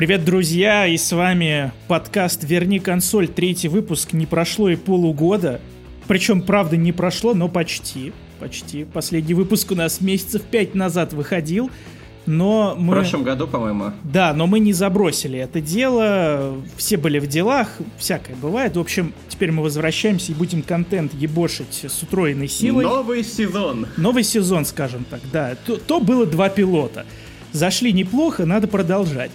Привет, друзья, и с вами подкаст «Верни консоль», третий выпуск, не прошло и полугода. Причем, правда, не прошло, но почти, почти. Последний выпуск у нас месяцев пять назад выходил, но мы... В прошлом году, по-моему. Да, но мы не забросили это дело, все были в делах, всякое бывает. В общем, теперь мы возвращаемся и будем контент ебошить с утроенной силой. Новый сезон. Новый сезон, скажем так, да. То, то было два пилота. Зашли неплохо, надо продолжать.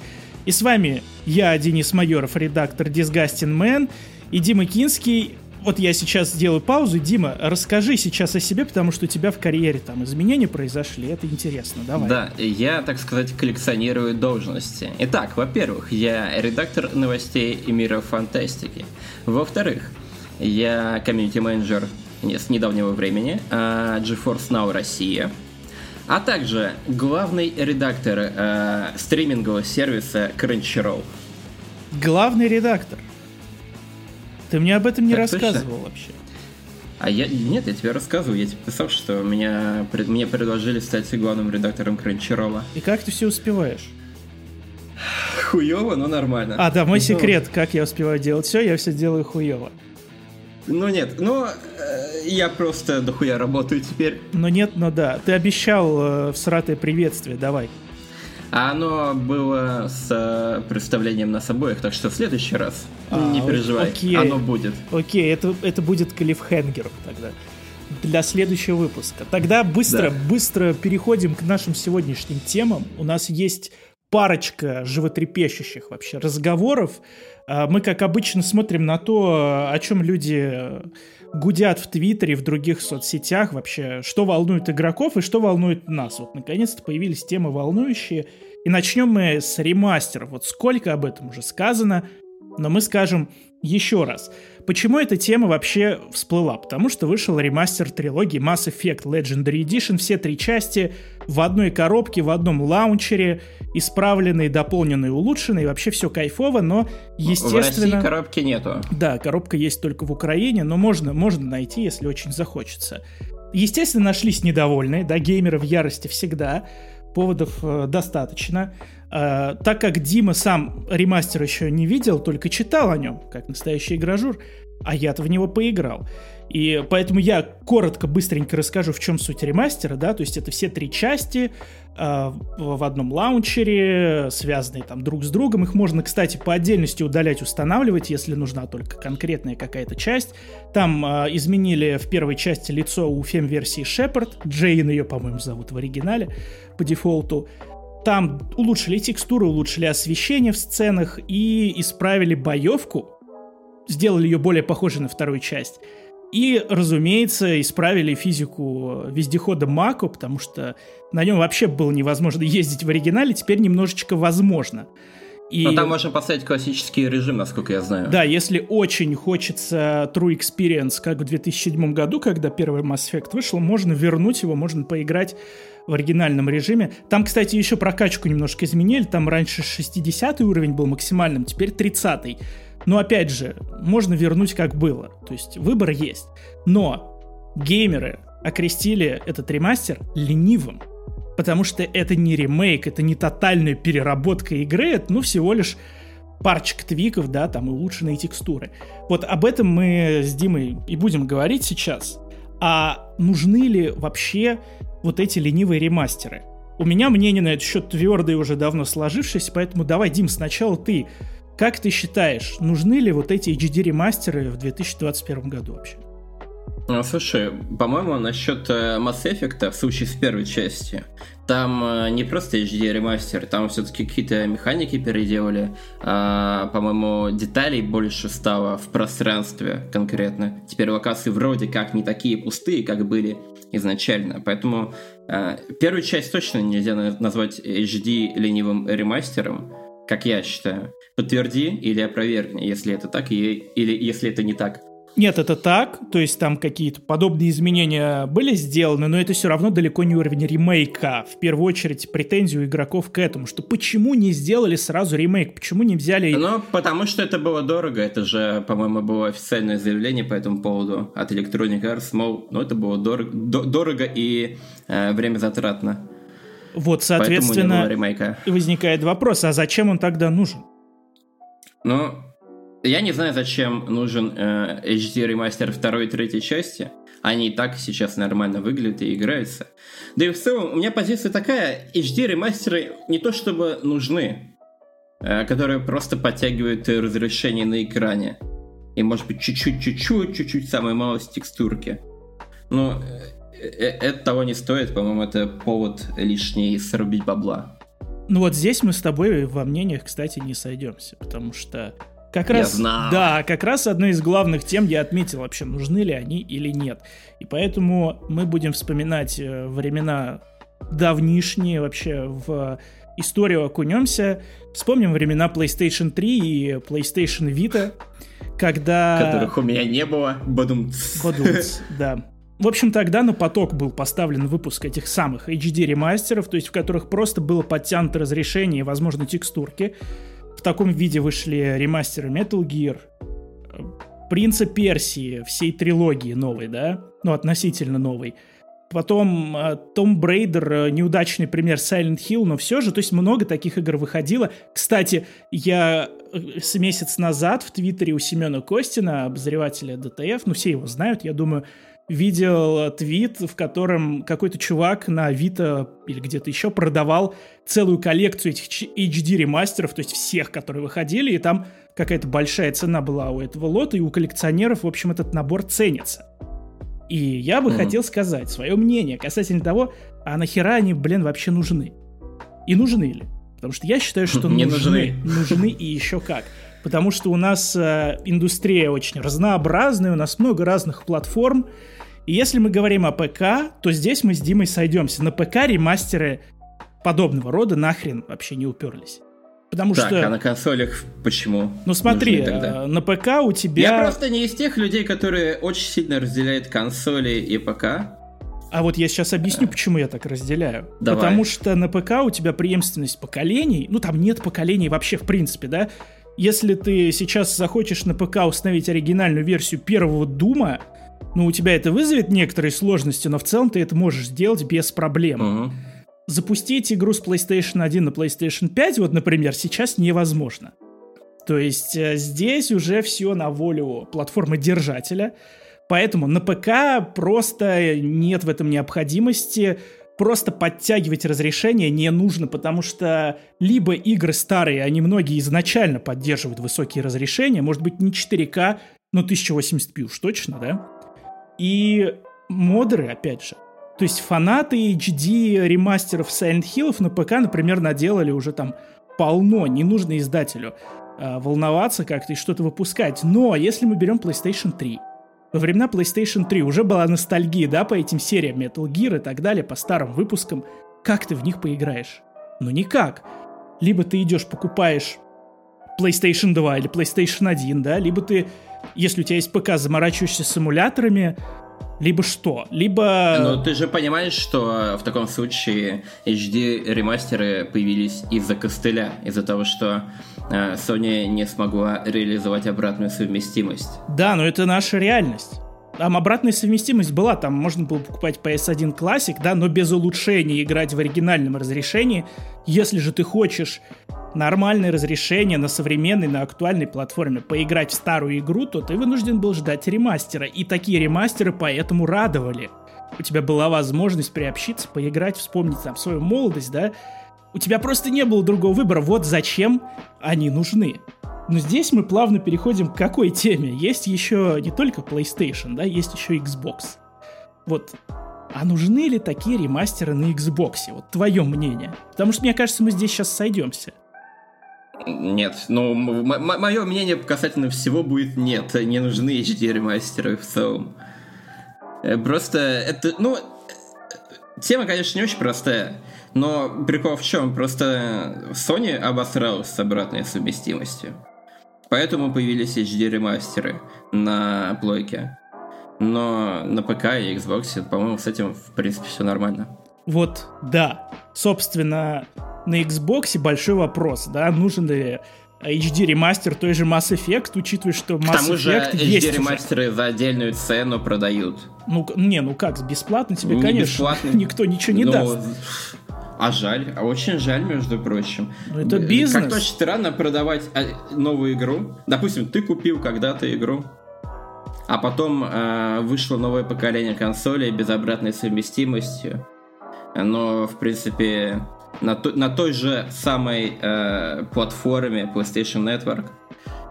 И с вами я, Денис Майоров, редактор Disgusting Man, и Дима Кинский. Вот я сейчас сделаю паузу. Дима, расскажи сейчас о себе, потому что у тебя в карьере там изменения произошли. Это интересно. Давай. Да, я, так сказать, коллекционирую должности. Итак, во-первых, я редактор новостей и мира фантастики. Во-вторых, я комьюнити-менеджер с недавнего времени а, GeForce Now Россия а также главный редактор э, стримингового сервиса Crunchyroll. Главный редактор? Ты мне об этом не так рассказывал точно? вообще. А я нет, я тебе рассказываю. Я тебе писал, что меня, мне предложили стать главным редактором Crunchyroll. И как ты все успеваешь? Хуево, но нормально. А, да, мой ну, секрет, как я успеваю делать все, я все делаю хуево. Ну нет, ну э, я просто дохуя работаю теперь. Ну нет, ну да. Ты обещал э, всратое приветствие, давай. А оно было с э, представлением нас обоих, так что в следующий раз а, не переживай, окей. оно будет. Окей, это, это будет клиффхенгер тогда для следующего выпуска. Тогда быстро, да. быстро переходим к нашим сегодняшним темам. У нас есть парочка животрепещущих вообще разговоров. А, мы, как обычно, смотрим на то, о чем люди гудят в Твиттере, в других соцсетях вообще, что волнует игроков и что волнует нас. Вот, наконец-то появились темы волнующие. И начнем мы с ремастера. Вот сколько об этом уже сказано, но мы скажем еще раз. Почему эта тема вообще всплыла? Потому что вышел ремастер трилогии Mass Effect Legendary Edition, все три части в одной коробке, в одном лаунчере, исправленные, дополненные, улучшенные, вообще все кайфово, но естественно... В России коробки нету. Да, коробка есть только в Украине, но можно, можно найти, если очень захочется. Естественно, нашлись недовольные, да, геймеры в ярости всегда, поводов э, достаточно. Э, так как Дима сам ремастер еще не видел, только читал о нем, как настоящий игражур, а я-то в него поиграл. И поэтому я коротко, быстренько расскажу, в чем суть ремастера, да, то есть это все три части э, в одном лаунчере, связанные там друг с другом. Их можно, кстати, по отдельности удалять, устанавливать, если нужна только конкретная какая-то часть. Там э, изменили в первой части лицо у фем-версии Шепард, Джейн ее, по-моему, зовут в оригинале по дефолту. Там улучшили текстуры, улучшили освещение в сценах и исправили боевку, сделали ее более похожей на вторую часть. И, разумеется, исправили физику вездехода Мако, потому что на нем вообще было невозможно ездить в оригинале, теперь немножечко возможно. И... Но там можно поставить классический режим, насколько я знаю. Да, если очень хочется True Experience, как в 2007 году, когда первый Mass Effect вышел, можно вернуть его, можно поиграть в оригинальном режиме. Там, кстати, еще прокачку немножко изменили. Там раньше 60 уровень был максимальным, теперь 30 -й. Но опять же, можно вернуть как было. То есть выбор есть. Но геймеры окрестили этот ремастер ленивым. Потому что это не ремейк, это не тотальная переработка игры, это ну всего лишь парочка твиков, да, там улучшенные текстуры. Вот об этом мы с Димой и будем говорить сейчас. А нужны ли вообще вот эти ленивые ремастеры? У меня мнение на этот счет твердое уже давно сложившееся, поэтому давай, Дим, сначала ты как ты считаешь, нужны ли вот эти HD ремастеры в 2021 году вообще? Ну, слушай, по-моему, насчет э, Mass Effect, в случае с первой части, там э, не просто HD ремастер, там все-таки какие-то механики переделали, а, по-моему, деталей больше стало в пространстве конкретно. Теперь локации вроде как не такие пустые, как были изначально. Поэтому а, первую часть точно нельзя назвать HD ленивым ремастером, как я считаю. Подтверди или опровергни, если это так, и, или если это не так. Нет, это так, то есть там какие-то подобные изменения были сделаны, но это все равно далеко не уровень ремейка. В первую очередь претензию игроков к этому, что почему не сделали сразу ремейк, почему не взяли... Ну, потому что это было дорого, это же, по-моему, было официальное заявление по этому поводу от Electronic Arts, мол, ну это было дорого, дорого и э, время затратно. Вот, соответственно, возникает вопрос, а зачем он тогда нужен? Ну, я не знаю, зачем нужен э, HD ремастер второй и третьей части. Они и так сейчас нормально выглядят и играются. Да и в целом, у меня позиция такая, HD ремастеры не то чтобы нужны, э, которые просто подтягивают разрешение на экране. И может быть чуть-чуть, чуть-чуть, чуть-чуть самой малость текстурки. Но э, э, это того не стоит, по-моему, это повод лишний срубить бабла. Ну вот здесь мы с тобой во мнениях, кстати, не сойдемся, потому что как раз, я знал. Да, как раз одной из главных тем я отметил вообще, нужны ли они или нет. И поэтому мы будем вспоминать э, времена давнишние вообще в историю окунемся. Вспомним времена PlayStation 3 и PlayStation Vita, когда... Которых у меня не было. Бадумц. Бадумц, да. В общем, тогда на поток был поставлен выпуск этих самых HD ремастеров, то есть в которых просто было подтянуто разрешение и, возможно, текстурки таком виде вышли ремастеры Metal Gear, Принца Персии, всей трилогии новой, да, ну, относительно новой. Потом Том Брейдер, неудачный пример Silent Hill, но все же, то есть много таких игр выходило. Кстати, я э, с месяц назад в Твиттере у Семена Костина, обозревателя ДТФ, ну все его знают, я думаю, видел твит, в котором какой-то чувак на Авито или где-то еще продавал целую коллекцию этих HD ремастеров, то есть всех, которые выходили, и там какая-то большая цена была у этого лота, и у коллекционеров, в общем, этот набор ценится. И я бы mm-hmm. хотел сказать свое мнение касательно того, а нахера они, блин, вообще нужны? И нужны ли? Потому что я считаю, что Не нужны, нужны. Нужны и еще как. Потому что у нас э, индустрия очень разнообразная, у нас много разных платформ, и если мы говорим о ПК, то здесь мы с Димой сойдемся. На ПК ремастеры подобного рода нахрен вообще не уперлись. Потому так, что... а на консолях почему? Ну смотри, э, на ПК у тебя... Я просто не из тех людей, которые очень сильно разделяют консоли и ПК. А вот я сейчас объясню, почему я так разделяю. Давай. Потому что на ПК у тебя преемственность поколений, ну там нет поколений вообще в принципе, да? Если ты сейчас захочешь на ПК установить оригинальную версию первого Дума, ну, у тебя это вызовет некоторые сложности, но в целом ты это можешь сделать без проблем. Угу. Запустить игру с PlayStation 1 на PlayStation 5, вот, например, сейчас невозможно. То есть э, здесь уже все на волю платформы держателя. Поэтому на ПК просто нет в этом необходимости. Просто подтягивать разрешение не нужно, потому что либо игры старые, они многие изначально поддерживают высокие разрешения, может быть не 4К, но 1080p уж точно, да? И модеры, опять же, то есть фанаты HD ремастеров Silent Hill на ПК, например, наделали уже там полно, не нужно издателю э, волноваться как-то и что-то выпускать. Но если мы берем PlayStation 3, во времена PlayStation 3 уже была ностальгия, да, по этим сериям Metal Gear и так далее, по старым выпускам. Как ты в них поиграешь? Ну никак. Либо ты идешь, покупаешь PlayStation 2 или PlayStation 1, да, либо ты если у тебя есть ПК, заморачиваешься с эмуляторами, либо что? Либо... Но ты же понимаешь, что в таком случае HD ремастеры появились из-за костыля, из-за того, что э, Sony не смогла реализовать обратную совместимость. Да, но это наша реальность. Там обратная совместимость была, там можно было покупать PS1 Classic, да, но без улучшений играть в оригинальном разрешении. Если же ты хочешь нормальное разрешение на современной, на актуальной платформе поиграть в старую игру, то ты вынужден был ждать ремастера. И такие ремастеры поэтому радовали. У тебя была возможность приобщиться, поиграть, вспомнить там свою молодость, да? У тебя просто не было другого выбора. Вот зачем они нужны. Но здесь мы плавно переходим к какой теме. Есть еще не только PlayStation, да, есть еще Xbox. Вот а нужны ли такие ремастеры на Xbox? Вот твое мнение. Потому что, мне кажется, мы здесь сейчас сойдемся. Нет, ну, мое мнение касательно всего будет нет, не нужны HD ремастеры в целом. Э, просто это, ну, тема, конечно, не очень простая, но прикол в чем? Просто Sony обосралась с обратной совместимостью. Поэтому появились HD ремастеры на плойке. Но на ПК и Xbox, по-моему, с этим, в принципе, все нормально. Вот, да. Собственно, на Xbox большой вопрос, да, нужен ли HD ремастер той же Mass Effect, учитывая, что Mass К тому Effect же HD ремастеры уже. за отдельную цену продают. Ну, не, ну как, бесплатно тебе, не конечно, бесплатно. никто ничего не ну, даст. А жаль, а очень жаль, между прочим. Ну, это бизнес. Как-то очень странно продавать а, новую игру. Допустим, ты купил когда-то игру, а потом э, вышло новое поколение консолей без обратной совместимости. Но, в принципе, на, то, на той же самой э, платформе PlayStation Network.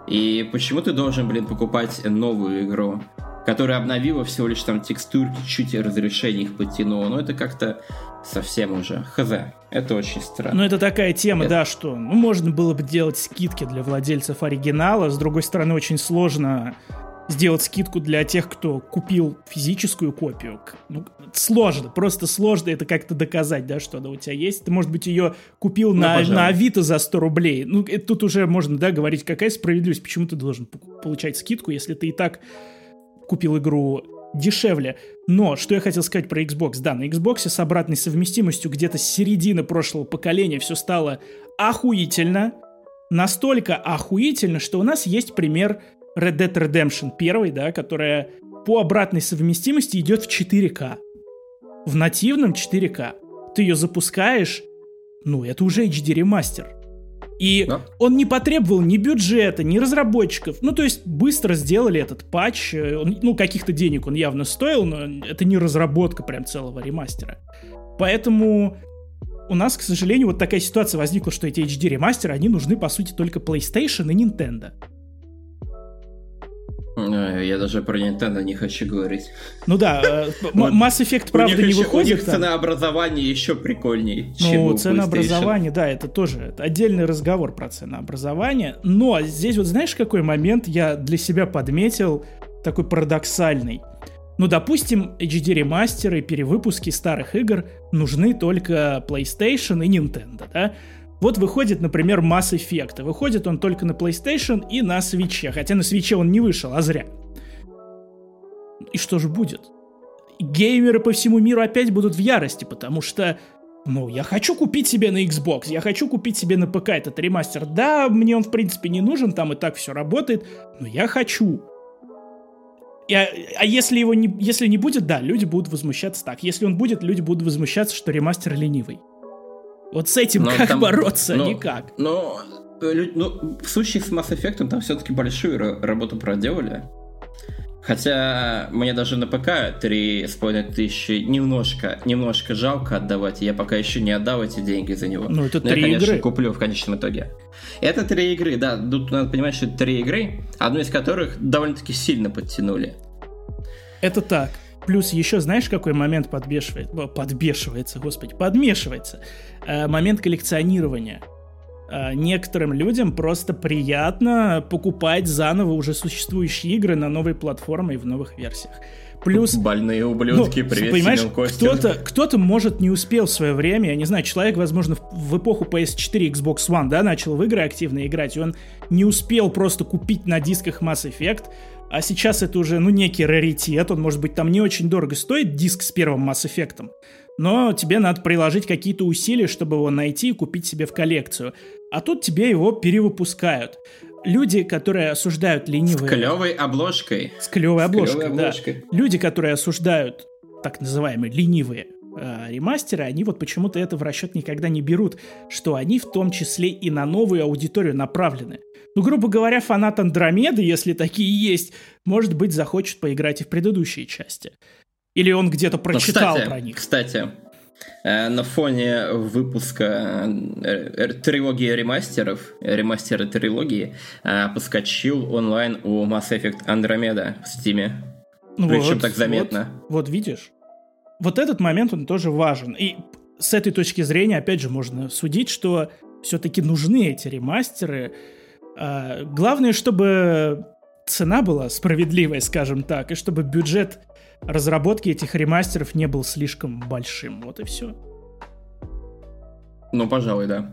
И почему ты должен, блин, покупать новую игру, которая обновила всего лишь там текстурки, чуть разрешение их подтянула? Ну, это как-то совсем уже. Хз. Это очень странно. Ну, это такая тема, это... да, что ну, можно было бы делать скидки для владельцев оригинала. С другой стороны, очень сложно сделать скидку для тех, кто купил физическую копию. Ну, сложно, просто сложно это как-то доказать, да, что она у тебя есть. Ты, может быть, ее купил ну, на, на Авито за 100 рублей. Ну, это, тут уже можно, да, говорить, какая справедливость, почему ты должен получать скидку, если ты и так купил игру дешевле. Но, что я хотел сказать про Xbox. Да, на Xbox с обратной совместимостью где-то с середины прошлого поколения все стало охуительно. Настолько охуительно, что у нас есть пример Red Dead Redemption 1, да, которая по обратной совместимости идет в 4К. В нативном 4К. Ты ее запускаешь, ну, это уже HD ремастер. И да. он не потребовал ни бюджета, ни разработчиков. Ну, то есть быстро сделали этот патч. Он, ну, каких-то денег он явно стоил, но это не разработка прям целого ремастера. Поэтому у нас, к сожалению, вот такая ситуация возникла, что эти HD ремастеры, они нужны, по сути, только PlayStation и Nintendo. Я даже про Nintendo не хочу говорить. Ну да, э, Mass Effect, правда, не выходит. У них ценообразование еще прикольнее, Ну, ценообразование, да, это тоже отдельный разговор про ценообразование. Но здесь вот знаешь, какой момент я для себя подметил, такой парадоксальный. Ну, допустим, HD ремастеры, перевыпуски старых игр нужны только PlayStation и Nintendo, да? Вот выходит, например, Mass Effect. Выходит он только на PlayStation и на Switch. Хотя на Switch он не вышел, а зря. И что же будет? Геймеры по всему миру опять будут в ярости, потому что ну, я хочу купить себе на Xbox, я хочу купить себе на ПК этот ремастер. Да, мне он, в принципе, не нужен, там и так все работает, но я хочу. И, а, а если его не, если не будет, да, люди будут возмущаться так. Если он будет, люди будут возмущаться, что ремастер ленивый. Вот с этим но как там, бороться? Но, Никак. Но, ну, в случае с Mass Effect там все-таки большую работу проделали. Хотя мне даже на ПК 3,5 тысячи немножко, немножко жалко отдавать. Я пока еще не отдал эти деньги за него. Ну, это три я, конечно, игры. куплю в конечном итоге. Это три игры, да. Тут надо понимать, что это три игры, одну из которых довольно-таки сильно подтянули. Это так. Плюс еще знаешь, какой момент подбешивает, подбешивается, господи, подмешивается? Э, момент коллекционирования. Э, некоторым людям просто приятно покупать заново уже существующие игры на новой платформе и в новых версиях. Плюс... Больные ублюдки, ну, привет, понимаешь, кто-то, кто-то, может, не успел в свое время, я не знаю, человек, возможно, в, в эпоху PS4 Xbox One, да, начал в игры активно играть, и он не успел просто купить на дисках Mass Effect, а сейчас это уже, ну, некий раритет, он, может быть, там не очень дорого стоит, диск с первым Mass Effect, но тебе надо приложить какие-то усилия, чтобы его найти и купить себе в коллекцию. А тут тебе его перевыпускают. Люди, которые осуждают ленивые... С клевой обложкой. С клевой обложкой, да. Люди, которые осуждают так называемые ленивые э, ремастеры, они вот почему-то это в расчет никогда не берут, что они в том числе и на новую аудиторию направлены. Ну, грубо говоря, фанат Андромеды, если такие есть, может быть, захочет поиграть и в предыдущие части. Или он где-то прочитал ну, кстати, про них. Кстати, э, на фоне выпуска э, трилогии ремастеров, ремастера трилогии, э, поскочил онлайн у Mass Effect Andromeda в Стиме. Ну Причем вот, так заметно. Вот, вот видишь. Вот этот момент, он тоже важен. И с этой точки зрения, опять же, можно судить, что все-таки нужны эти ремастеры, а, главное, чтобы цена была справедливой, скажем так, и чтобы бюджет разработки этих ремастеров не был слишком большим. Вот и все. Ну, пожалуй, да.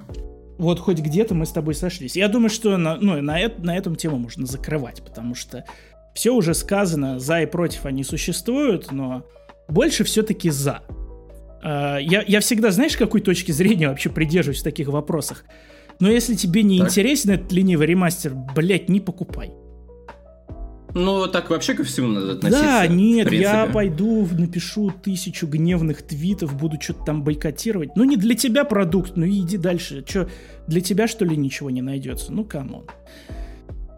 Вот хоть где-то мы с тобой сошлись. Я думаю, что на, ну, на, это, на этом тему можно закрывать, потому что все уже сказано, за и против они существуют, но больше все-таки за. А, я, я всегда, знаешь, какой точки зрения вообще придерживаюсь в таких вопросах? Но если тебе не так. интересен этот ленивый ремастер, блять, не покупай. Ну, так вообще ко всему надо относиться. Да, нет, я пойду напишу тысячу гневных твитов, буду что-то там бойкотировать. Ну, не для тебя продукт, ну иди дальше. Что, для тебя, что ли, ничего не найдется? Ну, come on.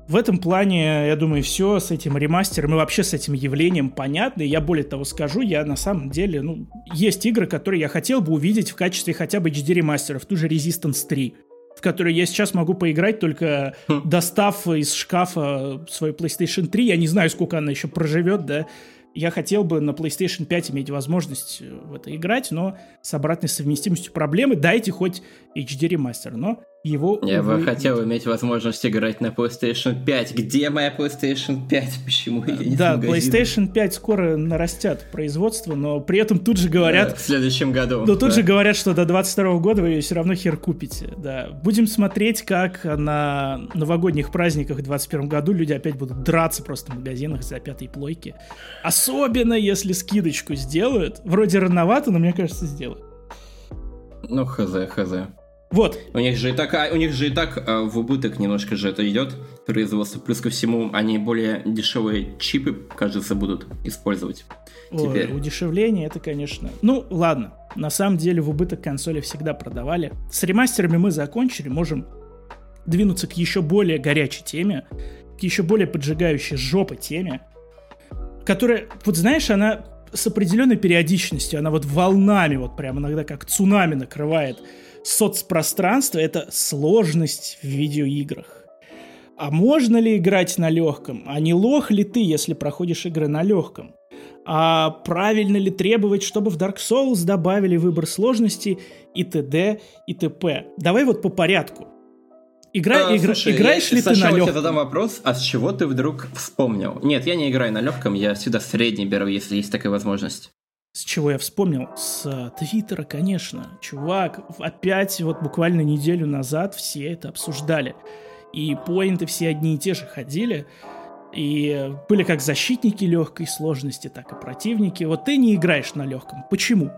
В этом плане, я думаю, все с этим ремастером и вообще с этим явлением понятно. И я более того скажу, я на самом деле, ну, есть игры, которые я хотел бы увидеть в качестве хотя бы HD ремастеров, ту же Resistance 3 в которую я сейчас могу поиграть, только хм. достав из шкафа свою PlayStation 3. Я не знаю, сколько она еще проживет, да. Я хотел бы на PlayStation 5 иметь возможность в это играть, но с обратной совместимостью проблемы. Дайте хоть HD ремастер, но его... Я увы... бы хотел иметь возможность играть на PlayStation 5. Где моя PlayStation 5? Почему я не Да, PlayStation 5 скоро нарастят производство, но при этом тут же говорят... Да, в следующем году. Но тут да. же говорят, что до 22 года вы ее все равно хер купите. Да. Будем смотреть, как на новогодних праздниках в 21 году люди опять будут драться просто в магазинах за пятой плойки. Особенно, если скидочку сделают. Вроде рановато, но мне кажется, сделают. Ну, хз, хз. Вот. У них же и так, а, у них же и так а, в убыток немножко же это идет производство. Плюс ко всему, они более дешевые чипы, кажется, будут использовать Ой, теперь. Удешевление это, конечно. Ну, ладно. На самом деле в убыток консоли всегда продавали. С ремастерами мы закончили. Можем двинуться к еще более горячей теме, к еще более поджигающей жопы теме, которая, вот знаешь, она с определенной периодичностью, она вот волнами, вот прям иногда как цунами накрывает соцпространство — это сложность в видеоиграх. А можно ли играть на легком? А не лох ли ты, если проходишь игры на легком? А правильно ли требовать, чтобы в Dark Souls добавили выбор сложности и т.д. и т.п.? Давай вот по порядку. Игра, а, игра, слушай, играешь я ли ты на легком? Я задам вопрос, а с чего ты вдруг вспомнил? Нет, я не играю на легком, я всегда средний беру, если есть такая возможность. С чего я вспомнил? С э, Твиттера, конечно. Чувак, опять вот буквально неделю назад все это обсуждали. И поинты все одни и те же ходили. И были как защитники легкой сложности, так и противники. Вот ты не играешь на легком. Почему?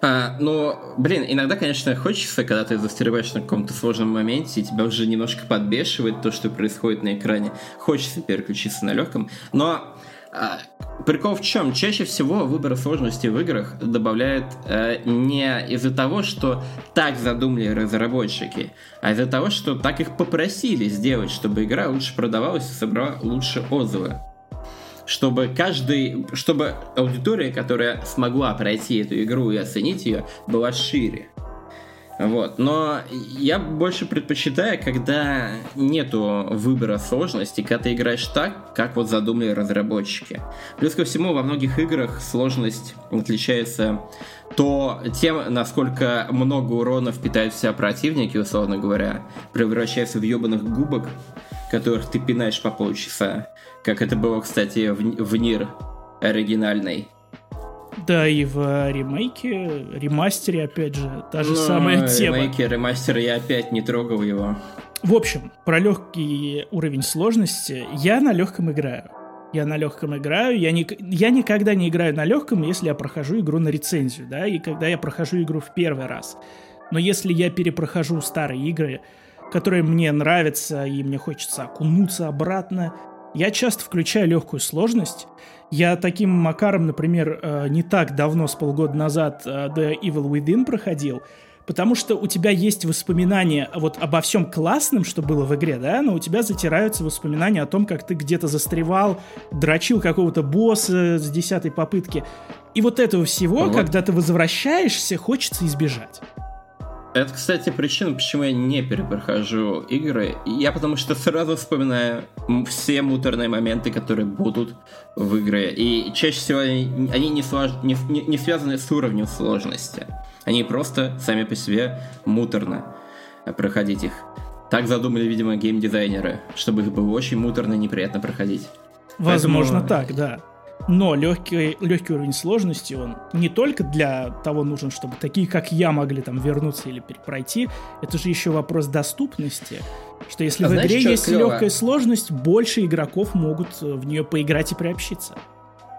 А, ну, блин, иногда, конечно, хочется, когда ты застреваешь на каком-то сложном моменте, и тебя уже немножко подбешивает то, что происходит на экране. Хочется переключиться на легком. Но прикол в чем? Чаще всего выбор сложности в играх добавляет э, не из-за того, что так задумали разработчики, а из-за того, что так их попросили сделать, чтобы игра лучше продавалась и собрала лучше отзывы. Чтобы каждый, чтобы аудитория, которая смогла пройти эту игру и оценить ее, была шире. Вот. Но я больше предпочитаю, когда нету выбора сложности, когда ты играешь так, как вот задумали разработчики. Плюс ко всему, во многих играх сложность отличается то тем, насколько много урона впитают в себя противники, условно говоря, превращаются в ебаных губок, которых ты пинаешь по полчаса. Как это было, кстати, в, в Нир оригинальной. Да, и в ремейке, ремастере, опять же, та же ну, самая тема. Ремейке, ремастере я опять не трогал его. В общем, про легкий уровень сложности. Я на легком играю. Я на легком играю. Я, не, я никогда не играю на легком, если я прохожу игру на рецензию, да, и когда я прохожу игру в первый раз. Но если я перепрохожу старые игры, которые мне нравятся, и мне хочется окунуться обратно, я часто включаю легкую сложность, я таким макаром, например, э, не так давно, с полгода назад, э, The Evil Within проходил, потому что у тебя есть воспоминания вот обо всем классном, что было в игре, да, но у тебя затираются воспоминания о том, как ты где-то застревал, дрочил какого-то босса с десятой попытки. И вот этого всего, вот. когда ты возвращаешься, хочется избежать. Это, кстати, причина, почему я не перепрохожу игры. Я потому что сразу вспоминаю все муторные моменты, которые будут в игре. И чаще всего они, они не, слож... не, не, не связаны с уровнем сложности. Они просто сами по себе муторно проходить их. Так задумали, видимо, геймдизайнеры, чтобы их было очень муторно и неприятно проходить. Возможно, Поэтому... так, да. Но легкий, легкий уровень сложности, он не только для того нужен, чтобы такие, как я, могли там вернуться или пройти, это же еще вопрос доступности. Что если а в игре есть клево? легкая сложность, больше игроков могут э, в нее поиграть и приобщиться.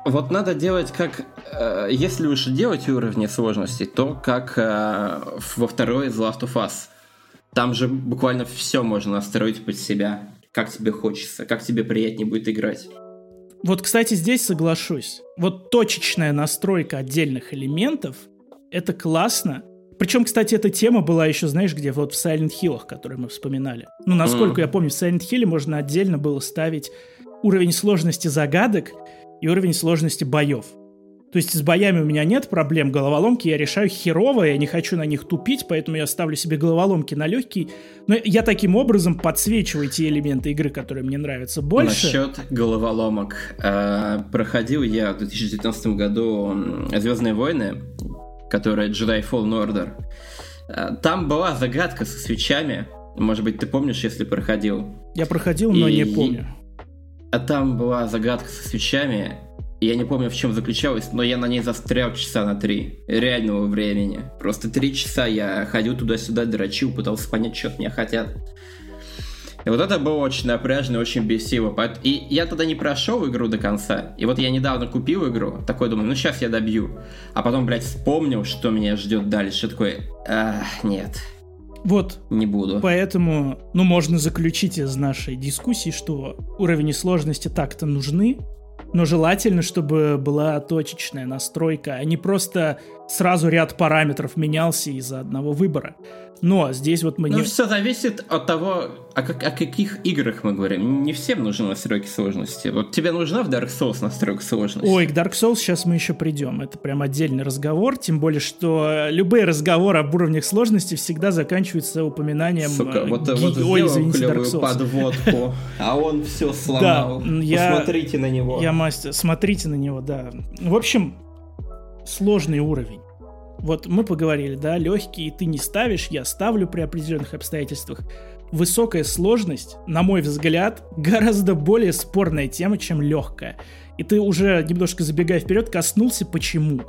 Вот надо делать как... Э, если уж делать уровни сложности, то как э, во второй из Last of Us. Там же буквально все можно настроить под себя как тебе хочется, как тебе приятнее будет играть. Вот, кстати, здесь соглашусь. Вот точечная настройка отдельных элементов — это классно. Причем, кстати, эта тема была еще, знаешь, где вот в Silent Hill, которые мы вспоминали. Ну, насколько mm. я помню, в Silent Hill можно отдельно было ставить уровень сложности загадок и уровень сложности боев. То есть с боями у меня нет проблем, головоломки я решаю херово, я не хочу на них тупить, поэтому я ставлю себе головоломки на легкий. Но я таким образом подсвечиваю те элементы игры, которые мне нравятся больше. Насчет головоломок. Э, проходил я в 2019 году Звездные войны, которая Jedi Fallen Order. Там была загадка со свечами. Может быть, ты помнишь, если проходил? Я проходил, но и... не помню. А там была загадка со свечами, я не помню, в чем заключалась, но я на ней застрял часа на три реального времени. Просто три часа я ходил туда-сюда, дрочил, пытался понять, что от меня хотят. И вот это было очень напряжно и очень бесиво. И я тогда не прошел игру до конца. И вот я недавно купил игру, такой думаю, ну сейчас я добью. А потом, блядь, вспомнил, что меня ждет дальше. Такой, а, нет. Вот. Не буду. Поэтому, ну, можно заключить из нашей дискуссии, что уровни сложности так-то нужны, но желательно, чтобы была точечная настройка, а не просто сразу ряд параметров менялся из-за одного выбора. Но здесь вот мы ну, не... все зависит от того, о, как, о каких играх мы говорим. Не всем нужны настройки сложности. Вот тебе нужна в Dark Souls настройка сложности? Ой, к Dark Souls сейчас мы еще придем. Это прям отдельный разговор. Тем более, что любые разговоры об уровнях сложности всегда заканчиваются упоминанием Сука, вот, ги... вот Ой, извините, Dark Souls. подводку, а он все сломал. Да, я... Посмотрите на него. Я мастер. Смотрите на него, да. В общем, сложный уровень вот мы поговорили, да, легкие ты не ставишь, я ставлю при определенных обстоятельствах. Высокая сложность, на мой взгляд, гораздо более спорная тема, чем легкая. И ты уже, немножко забегая вперед, коснулся почему.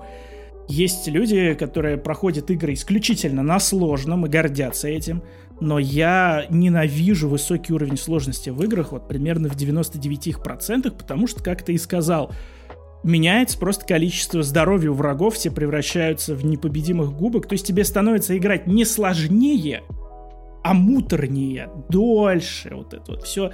Есть люди, которые проходят игры исключительно на сложном и гордятся этим, но я ненавижу высокий уровень сложности в играх, вот примерно в 99%, потому что, как ты и сказал, меняется просто количество здоровья у врагов, все превращаются в непобедимых губок, то есть тебе становится играть не сложнее, а муторнее, дольше, вот это вот все.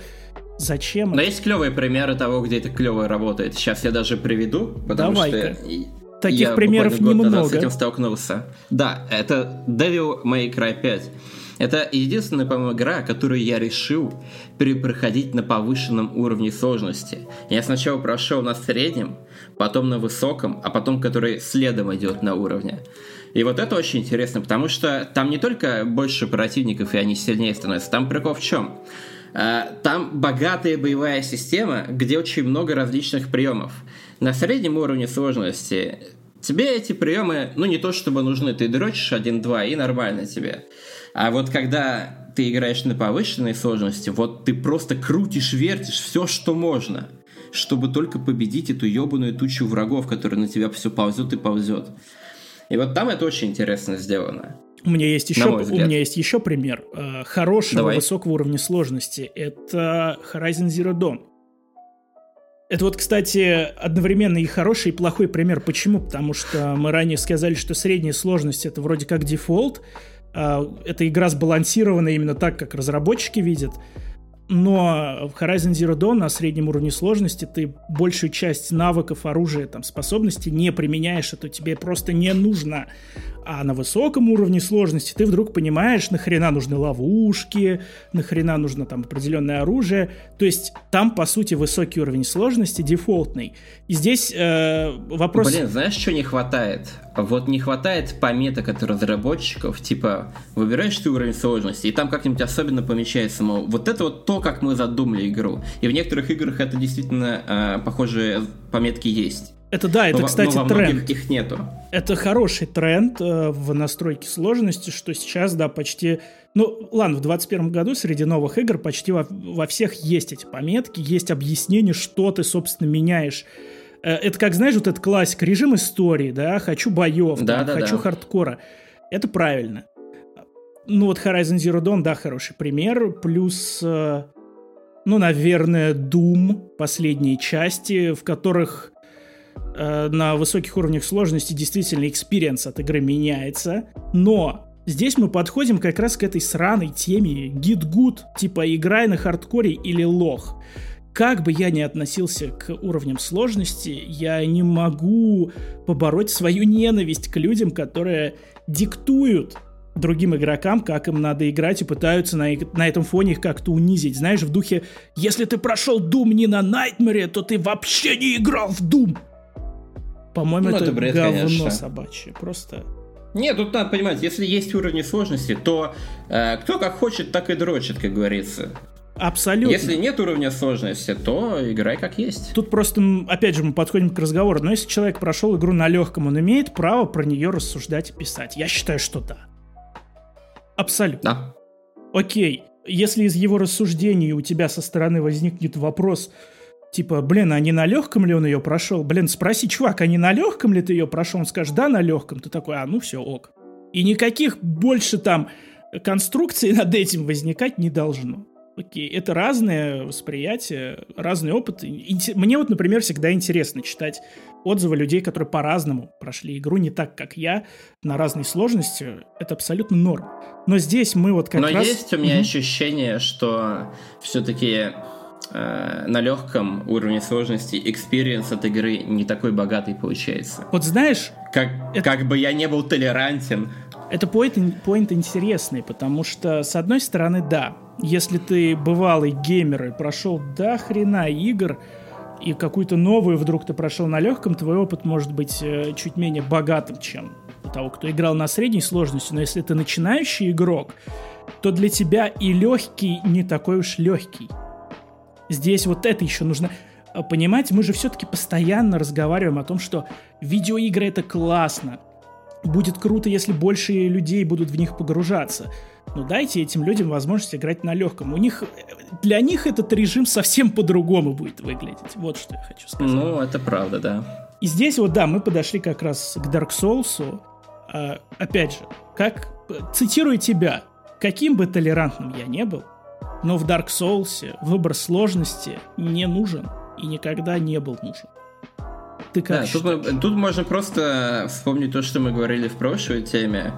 Зачем? Но это? есть клевые примеры того, где это клево работает. Сейчас я даже приведу, потому Давай-ка. что Таких я примеров немного. с этим столкнулся. Да, это Devil May Cry 5. Это единственная, по-моему, игра, которую я решил перепроходить на повышенном уровне сложности. Я сначала прошел на среднем, потом на высоком, а потом который следом идет на уровне. И вот это очень интересно, потому что там не только больше противников, и они сильнее становятся, там прикол в чем? А, там богатая боевая система, где очень много различных приемов. На среднем уровне сложности тебе эти приемы, ну не то чтобы нужны, ты дрочишь один-два и нормально тебе. А вот когда ты играешь на повышенной сложности, вот ты просто крутишь, вертишь все, что можно, чтобы только победить эту ебаную тучу врагов, которая на тебя все ползет и ползет. И вот там это очень интересно сделано. У меня есть еще, у меня есть еще пример э, хорошего Давай. высокого уровня сложности. Это Horizon Zero Dawn. Это вот, кстати, одновременно и хороший, и плохой пример. Почему? Потому что мы ранее сказали, что средняя сложность это вроде как дефолт, а, эта игра сбалансирована именно так, как разработчики видят. Но в Horizon Zero Dawn на среднем уровне сложности ты большую часть навыков, оружия, там, способностей не применяешь, это тебе просто не нужно. А на высоком уровне сложности ты вдруг понимаешь, нахрена нужны ловушки, нахрена нужно там определенное оружие. То есть там, по сути, высокий уровень сложности дефолтный. И здесь э, вопрос... Блин, знаешь, что не хватает? Вот не хватает пометок от разработчиков, типа, выбираешь ты уровень сложности, и там как-нибудь особенно помещается, мол, вот это вот то, как мы задумали игру. И в некоторых играх это действительно э, похожие пометки есть. Это да, это, но, кстати, но тренд. их нету. Это хороший тренд э, в настройке сложности, что сейчас, да, почти... Ну, ладно, в 2021 году среди новых игр почти во, во всех есть эти пометки, есть объяснение, что ты, собственно, меняешь. Э, это как, знаешь, вот этот classic, режим истории, да, хочу боев, да, там, да, хочу да. хардкора. Это правильно. Ну, вот Horizon Zero Dawn, да, хороший пример. Плюс, э, ну, наверное, Doom, последние части, в которых э, на высоких уровнях сложности действительно experience от игры меняется, но Здесь мы подходим как раз к этой сраной теме git gud, типа играй на хардкоре или лох. Как бы я ни относился к уровням сложности, я не могу побороть свою ненависть к людям, которые диктуют другим игрокам, как им надо играть, и пытаются на, на этом фоне их как-то унизить. Знаешь, в духе, если ты прошел Doom не на Nightmare, то ты вообще не играл в Doom. По-моему, ну, это, это бред, говно конечно. собачье. Просто... Нет, тут надо понимать, если есть уровни сложности, то э, кто как хочет, так и дрочит, как говорится. Абсолютно. Если нет уровня сложности, то играй как есть. Тут просто, опять же, мы подходим к разговору. Но если человек прошел игру на легком, он имеет право про нее рассуждать и писать. Я считаю, что да. Абсолютно. Да. Окей, если из его рассуждений у тебя со стороны возникнет вопрос, типа, блин, а не на легком ли он ее прошел? Блин, спроси, чувак, а не на легком ли ты ее прошел? Он скажет, да, на легком. Ты такой, а ну все, ок. И никаких больше там конструкций над этим возникать не должно. Окей, это разное восприятие, разный опыт. Мне вот, например, всегда интересно читать отзывы людей, которые по-разному прошли игру, не так, как я, на разной сложности. Это абсолютно норм. Но здесь мы вот как Но раз... Но есть у меня угу. ощущение, что все-таки э, на легком уровне сложности experience от игры не такой богатый получается. Вот знаешь... Как, это... как бы я не был толерантен. Это поинт, поинт интересный, потому что, с одной стороны, да, если ты бывалый геймер и прошел до хрена игр, и какую-то новую вдруг ты прошел на легком, твой опыт может быть э, чуть менее богатым, чем у того, кто играл на средней сложности. Но если ты начинающий игрок, то для тебя и легкий не такой уж легкий. Здесь вот это еще нужно э, понимать. Мы же все-таки постоянно разговариваем о том, что видеоигры это классно. Будет круто, если больше людей будут в них погружаться. Но дайте этим людям возможность играть на легком. У них, для них этот режим совсем по-другому будет выглядеть. Вот что я хочу сказать. Ну, это правда, да. И здесь вот, да, мы подошли как раз к Dark Souls. А, опять же, как, цитирую тебя, каким бы толерантным я не был, но в Dark Souls выбор сложности не нужен и никогда не был нужен. Ты как да, тут, мы, тут можно просто вспомнить то, что мы говорили в прошлой теме.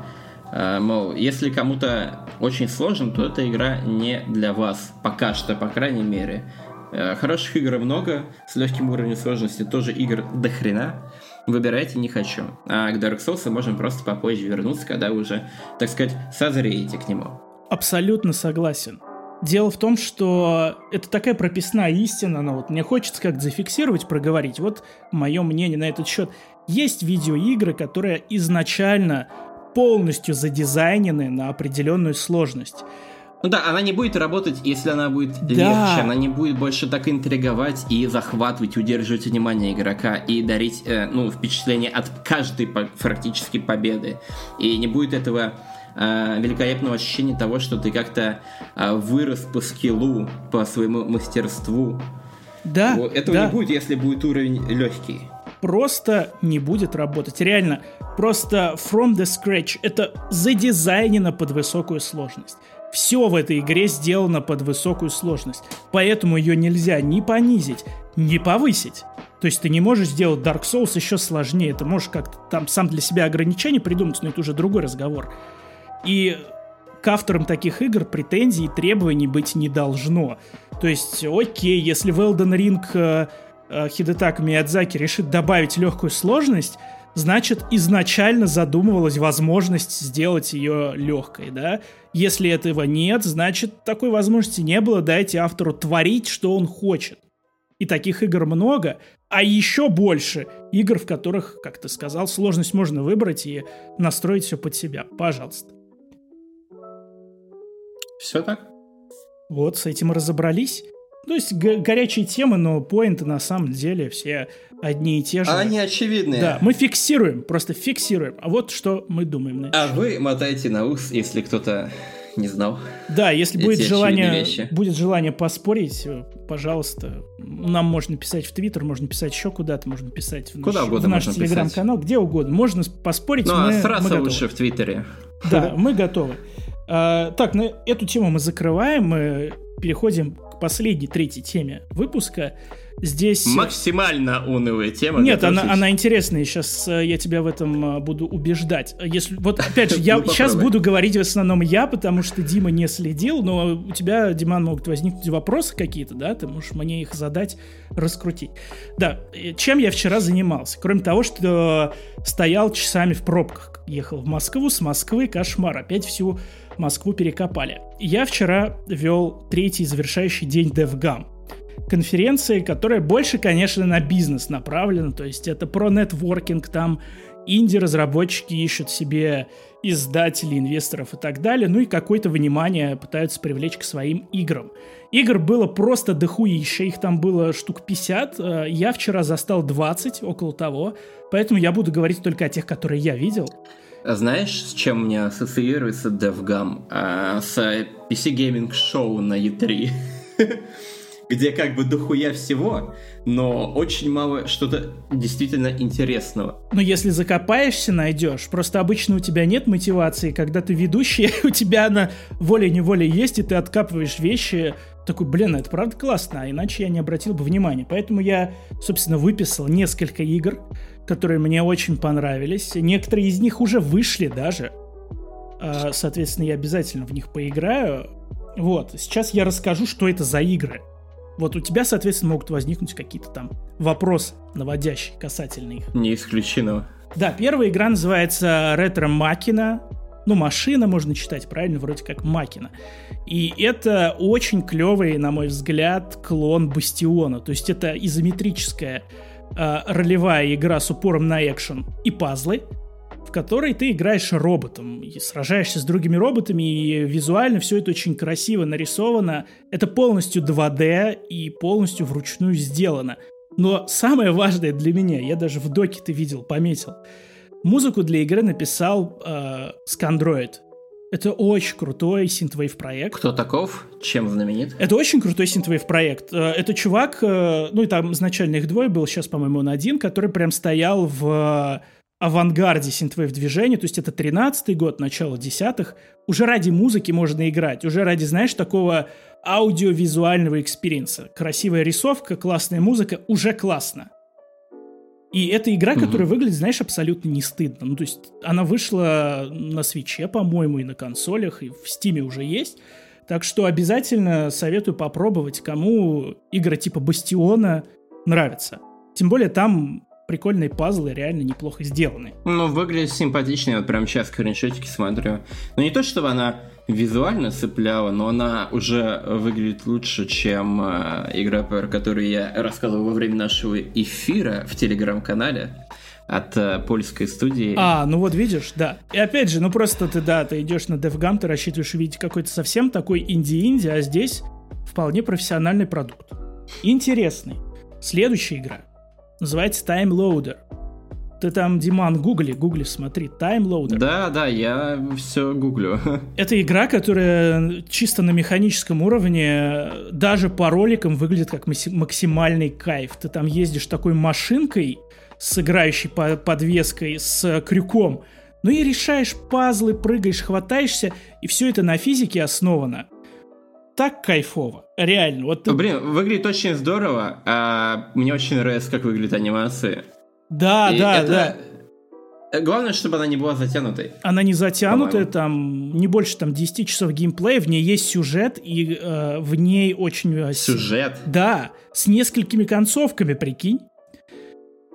А, мол, если кому-то очень сложно, то эта игра не для вас. Пока что, по крайней мере. А, хороших игр много, с легким уровнем сложности тоже игр до хрена. Выбирайте не хочу. А к Dark Souls можем просто попозже вернуться, когда уже, так сказать, созреете к нему. Абсолютно согласен. Дело в том, что это такая прописная истина, но вот мне хочется как-то зафиксировать, проговорить. Вот мое мнение на этот счет. Есть видеоигры, которые изначально полностью задизайнены на определенную сложность. Ну да, она не будет работать, если она будет да. легче, она не будет больше так интриговать и захватывать, удерживать внимание игрока и дарить э, ну, впечатление от каждой практически победы. И не будет этого э, великолепного ощущения того, что ты как-то э, вырос по скиллу, по своему мастерству. Да. Вот, этого да. не будет, если будет уровень легкий просто не будет работать. Реально, просто from the scratch. Это задизайнено под высокую сложность. Все в этой игре сделано под высокую сложность. Поэтому ее нельзя ни понизить, ни повысить. То есть ты не можешь сделать Dark Souls еще сложнее. Ты можешь как-то там сам для себя ограничения придумать, но это уже другой разговор. И к авторам таких игр претензий и требований быть не должно. То есть, окей, если в Elden Ring э, э, Хидетак Миядзаки решит добавить легкую сложность, значит, изначально задумывалась возможность сделать ее легкой, да? Если этого нет, значит, такой возможности не было, дайте автору творить, что он хочет. И таких игр много, а еще больше игр, в которых, как ты сказал, сложность можно выбрать и настроить все под себя. Пожалуйста. Все так? Вот, с этим разобрались. То есть горячие темы, но поинты на самом деле все одни и те же. Они очевидные. Да, мы фиксируем, просто фиксируем. А вот что мы думаем. На а вы мотаете на ус, если кто-то не знал. Да, если будет желание, будет желание поспорить, пожалуйста, нам можно писать в Твиттер, можно писать еще куда-то, можно писать в Куда наш, угодно в наш телеграм-канал, где угодно. Можно поспорить. Ну, а сразу мы лучше в Твиттере. Да, мы готовы. А, так, на эту тему мы закрываем. Мы переходим к последней, третьей теме выпуска. Здесь... Максимально унылая тема. Нет, она, она интересная, сейчас э, я тебя в этом э, буду убеждать. Если, вот опять же, я ну, сейчас буду говорить в основном я, потому что Дима не следил, но у тебя, Диман, могут возникнуть вопросы какие-то, да, ты можешь мне их задать, раскрутить. Да, чем я вчера занимался? Кроме того, что стоял часами в пробках, ехал в Москву, с Москвы кошмар, опять всю Москву перекопали. Я вчера вел третий завершающий день DevGam конференции, которая больше, конечно, на бизнес направлена, то есть это про нетворкинг, там инди-разработчики ищут себе издателей, инвесторов и так далее, ну и какое-то внимание пытаются привлечь к своим играм. Игр было просто дохуища, их там было штук 50, э, я вчера застал 20, около того, поэтому я буду говорить только о тех, которые я видел. А знаешь, с чем мне ассоциируется DevGam? А, с PC Gaming Show на E3. где как бы дохуя всего, но очень мало что-то действительно интересного. Но если закопаешься, найдешь. Просто обычно у тебя нет мотивации, когда ты ведущий, у тебя она волей-неволей есть, и ты откапываешь вещи, такой, блин, это правда классно, а иначе я не обратил бы внимания. Поэтому я, собственно, выписал несколько игр, которые мне очень понравились. Некоторые из них уже вышли даже. А, соответственно, я обязательно в них поиграю. Вот, сейчас я расскажу, что это за игры. Вот у тебя, соответственно, могут возникнуть какие-то там вопросы наводящие касательно их. Не исключено. Да, первая игра называется Ретро Макина. Ну, машина можно читать, правильно, вроде как Макина. И это очень клевый, на мой взгляд, клон Бастиона. То есть это изометрическая э, ролевая игра с упором на экшен и пазлы в которой ты играешь роботом и сражаешься с другими роботами, и визуально все это очень красиво нарисовано. Это полностью 2D и полностью вручную сделано. Но самое важное для меня, я даже в доке ты видел, пометил, музыку для игры написал э, Scandroid. Это очень крутой synthwave проект. Кто таков? Чем знаменит? Это очень крутой synthwave проект. Э, это чувак, э, ну и там изначально их двое был, сейчас, по-моему, он один, который прям стоял в авангарде synthwave движения, то есть это 13-й год, начало десятых, уже ради музыки можно играть, уже ради, знаешь, такого аудиовизуального experience а. Красивая рисовка, классная музыка, уже классно. И это игра, mm-hmm. которая выглядит, знаешь, абсолютно не стыдно. Ну, то есть она вышла на свече, по-моему, и на консолях, и в стиме уже есть. Так что обязательно советую попробовать, кому игры типа Бастиона нравятся. Тем более там прикольные пазлы, реально неплохо сделаны. Ну, выглядит симпатично, вот прям сейчас скриншотики смотрю. Ну, не то, чтобы она визуально цепляла, но она уже выглядит лучше, чем э, игра, про которую я рассказывал во время нашего эфира в телеграм-канале от э, польской студии. А, ну вот видишь, да. И опять же, ну просто ты, да, ты идешь на DevGam, ты рассчитываешь увидеть какой-то совсем такой инди-инди, а здесь вполне профессиональный продукт. Интересный. Следующая игра Называется Time Loader. Ты там, Диман, гугли, гугли, смотри, Loader. Да, да, я все гуглю. Это игра, которая чисто на механическом уровне, даже по роликам выглядит как максимальный кайф. Ты там ездишь такой машинкой с играющей подвеской, с крюком, ну и решаешь пазлы, прыгаешь, хватаешься, и все это на физике основано так кайфово. Реально. Вот ты... Блин, выглядит очень здорово. А мне очень нравится, как выглядит анимация. Да, И да, это... да. Э, главное, чтобы она не была затянутой. Она не затянутая, там не больше там 10 часов геймплея, в ней есть сюжет, и э, в ней очень... Э, сюжет? Да, с несколькими концовками, прикинь.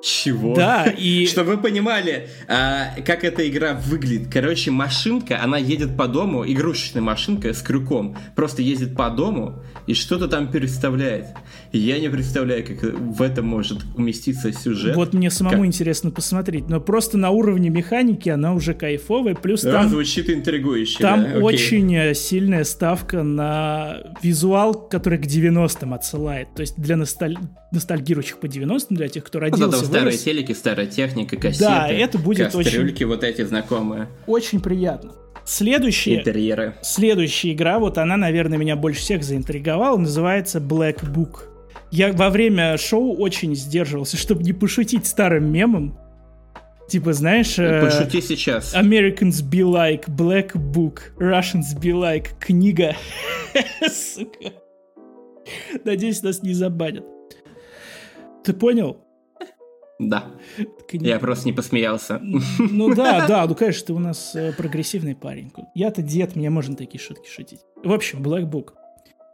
Чего? Да, и... Чтобы вы понимали, а, как эта игра выглядит. Короче, машинка, она едет по дому, игрушечная машинка с крюком, просто ездит по дому и что-то там переставляет. Я не представляю, как в этом может уместиться сюжет. Вот мне самому как... интересно посмотреть, но просто на уровне механики она уже кайфовая, плюс да, там... звучит интригующе. Там да? очень Окей. сильная ставка на визуал, который к 90-м отсылает. То есть для носталь... ностальгирующих по 90-м, для тех, кто родился старые телеки, старая техника, кассеты. Да, это будет кастрюльки очень... вот эти знакомые. Очень приятно. Следующая, Интерьеры. следующая игра, вот она, наверное, меня больше всех заинтриговала, называется Black Book. Я во время шоу очень сдерживался, чтобы не пошутить старым мемом. Типа, знаешь... Э, Пошути сейчас. Americans be like Black Book, Russians be like книга. Сука. Надеюсь, нас не забанят. Ты понял? Да. Я просто не посмеялся. Ну да, да, ну конечно, ты у нас э, прогрессивный парень. Я-то дед, мне можно такие шутки шутить. В общем, Black Book.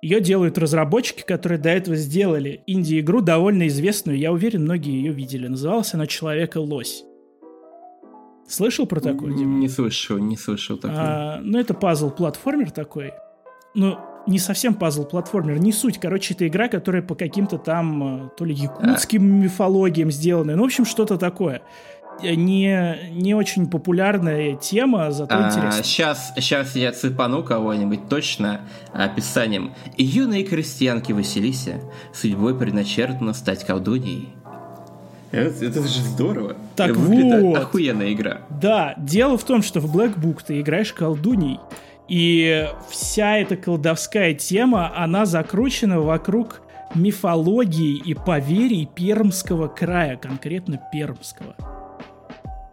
Ее делают разработчики, которые до этого сделали инди-игру довольно известную. Я уверен, многие ее видели. Называлась она «Человека-лось». Слышал про такое? Не слышал, не слышал такое. А, ну, это пазл-платформер такой. Ну, не совсем пазл-платформер, не суть. Короче, это игра, которая по каким-то там э, то ли якутским а. мифологиям сделана. Ну, в общем, что-то такое. Э, не, не очень популярная тема, зато а, интересная. Сейчас, сейчас я цепану кого-нибудь точно описанием. Юные крестьянки Василисе судьбой предначертано стать колдуньей. Это, это же здорово. Так это вот. охуенная игра. Да, дело в том, что в Black Book ты играешь колдуней, и вся эта колдовская тема, она закручена вокруг мифологии и поверий Пермского края, конкретно Пермского.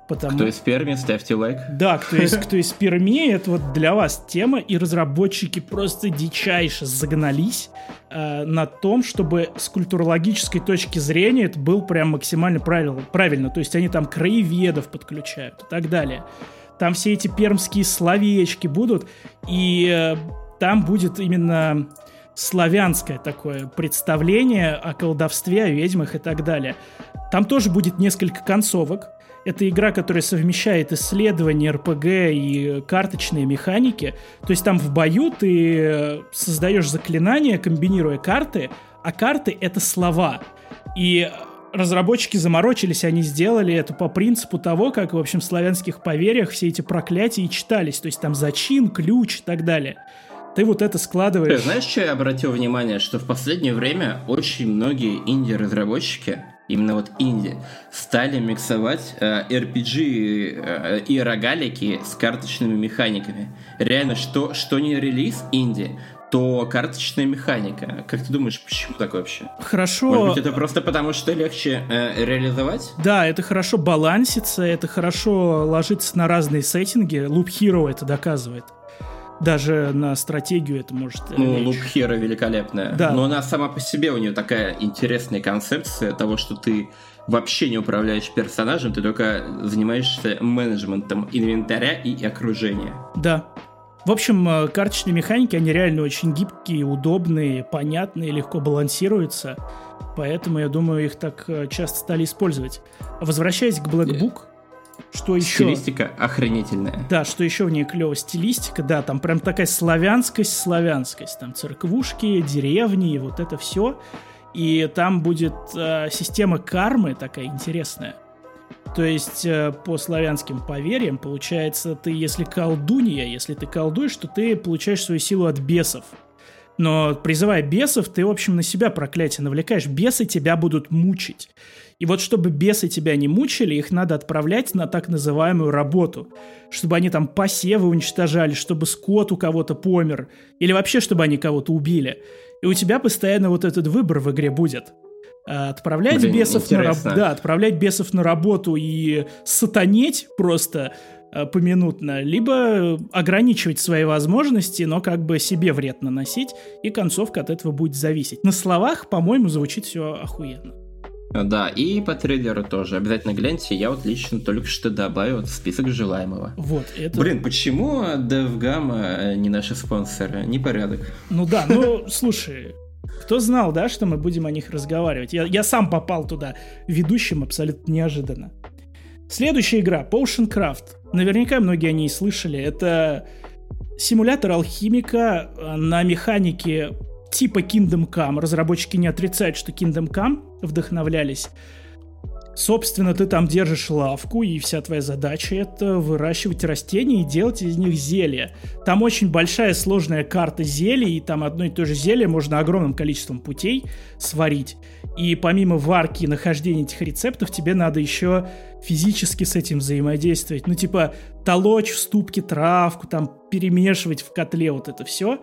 Потому... Кто из Перми, ставьте лайк. Да, кто из, кто из Перми, это вот для вас тема, и разработчики просто дичайше загнались э, на том, чтобы с культурологической точки зрения это был прям максимально правильно, правильно. То есть они там краеведов подключают и так далее. Там все эти пермские словечки будут, и э, там будет именно славянское такое представление о колдовстве, о ведьмах и так далее. Там тоже будет несколько концовок, это игра, которая совмещает исследования РПГ и карточные механики. То есть там в бою ты э, создаешь заклинания, комбинируя карты, а карты — это слова. И разработчики заморочились, они сделали это по принципу того, как, в общем, в славянских поверьях все эти проклятия читались. То есть там зачин, ключ и так далее. Ты вот это складываешь. Знаешь, что я обратил внимание? Что в последнее время очень многие инди-разработчики именно вот инди, стали миксовать э, RPG э, и рогалики с карточными механиками. Реально, что, что не релиз инди, то карточная механика. Как ты думаешь, почему так вообще? Хорошо. Может быть, это просто потому, что легче э, реализовать? Да, это хорошо балансится, это хорошо ложится на разные сеттинги. Loop Hero это доказывает. Даже на стратегию это может... Ну, Лук Хера великолепная. Да. Но она сама по себе, у нее такая интересная концепция того, что ты вообще не управляешь персонажем, ты только занимаешься менеджментом инвентаря и окружения. Да. В общем, э, карточные механики, они реально очень гибкие, удобные, понятные, легко балансируются. Поэтому, я думаю, их так э, часто стали использовать. Возвращаясь к Black Book, что еще? Стилистика охренительная. Да, что еще в ней клево стилистика, да, там прям такая славянскость, славянскость, там церквушки, деревни, и вот это все. И там будет э, система кармы такая интересная. То есть э, по славянским поверьям, получается, ты если колдунья, если ты колдуешь, то ты получаешь свою силу от бесов. Но призывая бесов, ты, в общем, на себя проклятие навлекаешь. Бесы тебя будут мучить. И вот чтобы бесы тебя не мучили, их надо отправлять на так называемую работу. Чтобы они там посевы уничтожали, чтобы скот у кого-то помер. Или вообще, чтобы они кого-то убили. И у тебя постоянно вот этот выбор в игре будет. А, отправлять Блин, бесов на работу. Да, отправлять бесов на работу и сатанеть просто а, поминутно, либо ограничивать свои возможности, но как бы себе вред наносить, и концовка от этого будет зависеть. На словах, по-моему, звучит все охуенно. Да, и по трейлеру тоже. Обязательно гляньте. Я вот лично только что добавил в список желаемого. Вот, это... Блин, почему DevGam не наши спонсоры? Непорядок. Ну да, ну слушай, кто знал, да, что мы будем о них разговаривать? Я, я сам попал туда ведущим абсолютно неожиданно. Следующая игра, Potion Craft. Наверняка многие о ней слышали. Это симулятор алхимика на механике типа Kingdom Come. Разработчики не отрицают, что Kingdom Come вдохновлялись. Собственно, ты там держишь лавку, и вся твоя задача это выращивать растения и делать из них зелья. Там очень большая сложная карта зелий, и там одно и то же зелье можно огромным количеством путей сварить. И помимо варки и нахождения этих рецептов, тебе надо еще физически с этим взаимодействовать. Ну, типа, толочь в ступке травку, там, перемешивать в котле вот это все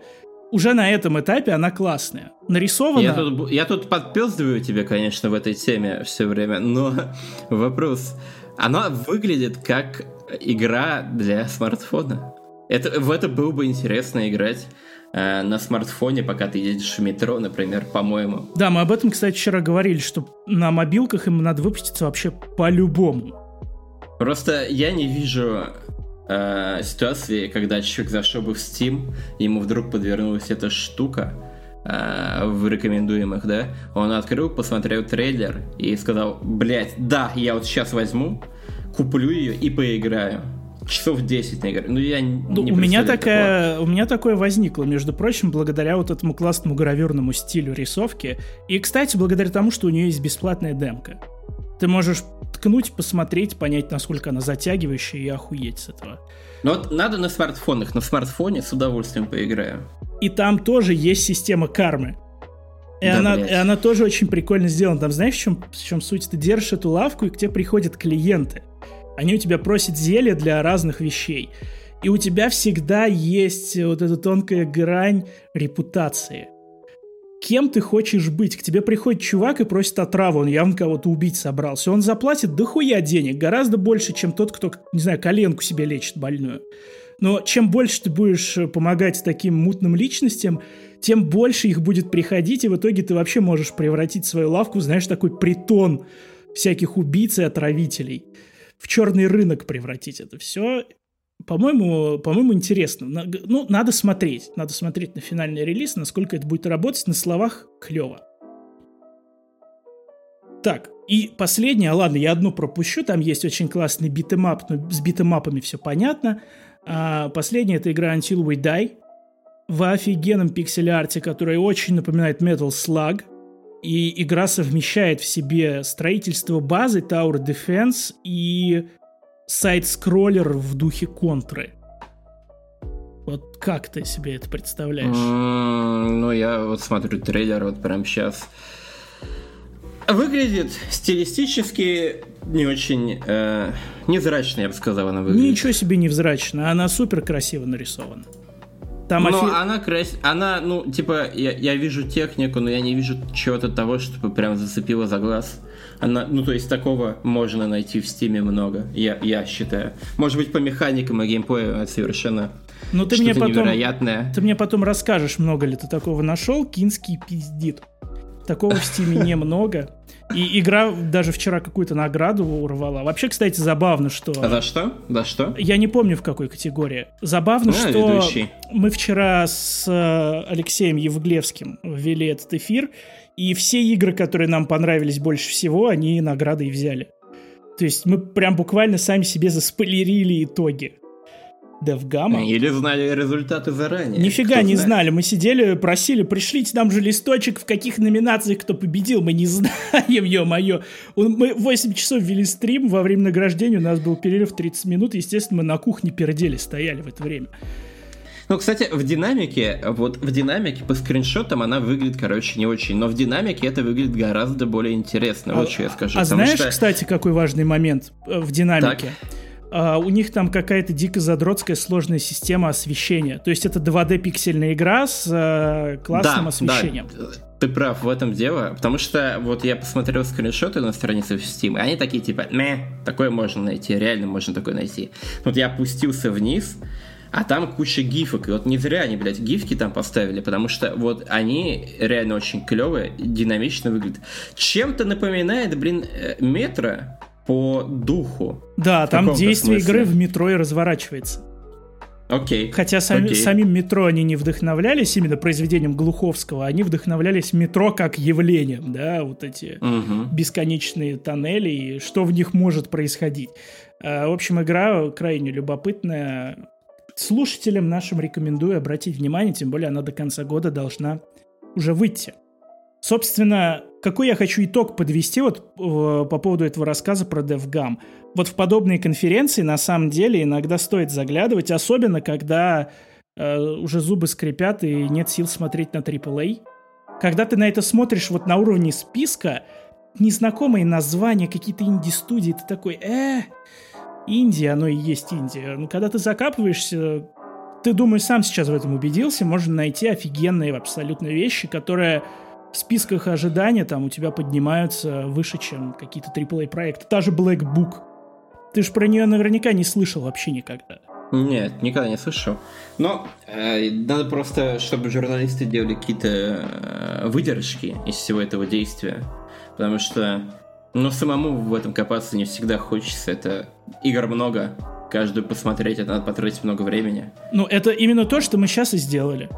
уже на этом этапе она классная. Нарисована... Я тут, я тут подпездываю тебе, конечно, в этой теме все время, но вопрос. Она выглядит как игра для смартфона. Это, в это было бы интересно играть. э, на смартфоне, пока ты едешь в метро, например, по-моему. Да, мы об этом, кстати, вчера говорили, что на мобилках им надо выпуститься вообще по-любому. Просто я не вижу э, ситуации, когда человек зашел бы в Steam, ему вдруг подвернулась эта штука, э, в рекомендуемых, да, он открыл, посмотрел трейлер и сказал, блять, да, я вот сейчас возьму, куплю ее и поиграю. Часов 10 на игре. Ну, я ну, не у меня такая, у меня такое возникло, между прочим, благодаря вот этому классному гравюрному стилю рисовки. И, кстати, благодаря тому, что у нее есть бесплатная демка. Ты можешь ткнуть, посмотреть, понять, насколько она затягивающая и охуеть с этого. Ну вот надо на смартфонах. На смартфоне с удовольствием поиграю. И там тоже есть система кармы. И, да, она, и она тоже очень прикольно сделана. Там знаешь, в чем, в чем суть? Ты держишь эту лавку, и к тебе приходят клиенты. Они у тебя просят зелья для разных вещей. И у тебя всегда есть вот эта тонкая грань репутации. Кем ты хочешь быть? К тебе приходит чувак и просит отраву, он явно кого-то убить собрался. Он заплатит дохуя денег, гораздо больше, чем тот, кто, не знаю, коленку себе лечит больную. Но чем больше ты будешь помогать таким мутным личностям, тем больше их будет приходить, и в итоге ты вообще можешь превратить свою лавку, знаешь, такой притон всяких убийц и отравителей в черный рынок превратить это все. По-моему, по-моему, интересно. Ну, надо смотреть. Надо смотреть на финальный релиз, насколько это будет работать. На словах клево. Так, и последнее, ладно, я одну пропущу, там есть очень классный beat 'em up, но с beat 'em up ами все понятно. А последняя это игра Until We Die в офигенном пиксель-арте, который очень напоминает Metal Slug. И игра совмещает в себе строительство базы Tower Defense и side-scroller в духе контры. Вот как ты себе это представляешь? Mm, ну, я вот смотрю трейлер вот прямо сейчас. Выглядит стилистически не очень э, невзрачно, я бы сказал, она выглядит. Ничего себе невзрачно, она супер красиво нарисована. Там но офи... она крас... она, ну, типа, я, я вижу технику, но я не вижу чего-то того, чтобы прям зацепило за глаз. Она, ну, то есть такого можно найти в стиме много, я, я считаю. Может быть, по механикам и геймплею это совершенно ну, ты мне потом, невероятное. Ты мне потом расскажешь, много ли ты такого нашел. Кинский пиздит. Такого в стиме немного. И игра даже вчера какую-то награду урвала. Вообще, кстати, забавно, что... А за что? За что? Я не помню, в какой категории. Забавно, а, что ведущий. мы вчера с э, Алексеем Евглевским ввели этот эфир, и все игры, которые нам понравились больше всего, они награды и взяли. То есть мы прям буквально сами себе заспойлерили итоги. DevGamma. Или знали результаты заранее. Нифига Кто не знает? знали. Мы сидели, просили, пришлите нам же листочек, в каких номинациях кто победил. Мы не знаем, ё-моё. Мы 8 часов вели стрим, во время награждения у нас был перерыв 30 минут. Естественно, мы на кухне пердели, стояли в это время. Ну, кстати, в динамике, вот в динамике по скриншотам она выглядит, короче, не очень, но в динамике это выглядит гораздо более интересно, а, вот что я скажу. А знаешь, что... кстати, какой важный момент э, в динамике? Так. Uh, у них там какая-то дико задротская сложная система освещения. То есть это 2D пиксельная игра с uh, классным да, освещением. Да, ты прав в этом дело, потому что вот я посмотрел скриншоты на странице Steam, и они такие типа, мeh, такое можно найти, реально можно такое найти. Вот я опустился вниз, а там куча гифок. И вот не зря они, блядь, гифки там поставили, потому что вот они реально очень клевые, динамично выглядят. Чем-то напоминает, блин, э, метро, по духу. Да, там действие смысле. игры в метро и разворачивается. Окей. Хотя сами, окей. самим метро они не вдохновлялись именно произведением Глуховского, они вдохновлялись метро как явлением, да, вот эти угу. бесконечные тоннели и что в них может происходить. А, в общем, игра крайне любопытная. Слушателям нашим рекомендую обратить внимание, тем более она до конца года должна уже выйти. Собственно, какой я хочу итог подвести вот э, по поводу этого рассказа про DevGam. Вот в подобные конференции на самом деле иногда стоит заглядывать, особенно когда э, уже зубы скрипят и нет сил смотреть на AAA. Когда ты на это смотришь вот на уровне списка, незнакомые названия, какие-то инди-студии, ты такой, э, Индия, оно и есть Индия. Ну, когда ты закапываешься, ты, думаю, сам сейчас в этом убедился, можно найти офигенные абсолютно вещи, которые в списках ожидания там у тебя поднимаются выше, чем какие-то AAA проекты. Та же Black Book. Ты же про нее наверняка не слышал вообще никогда. Нет, никогда не слышал. Но э, надо просто, чтобы журналисты делали какие-то э, выдержки из всего этого действия. Потому что, ну, самому в этом копаться не всегда хочется. Это игр много, каждую посмотреть, это надо потратить много времени. Ну, это именно то, что мы сейчас и сделали.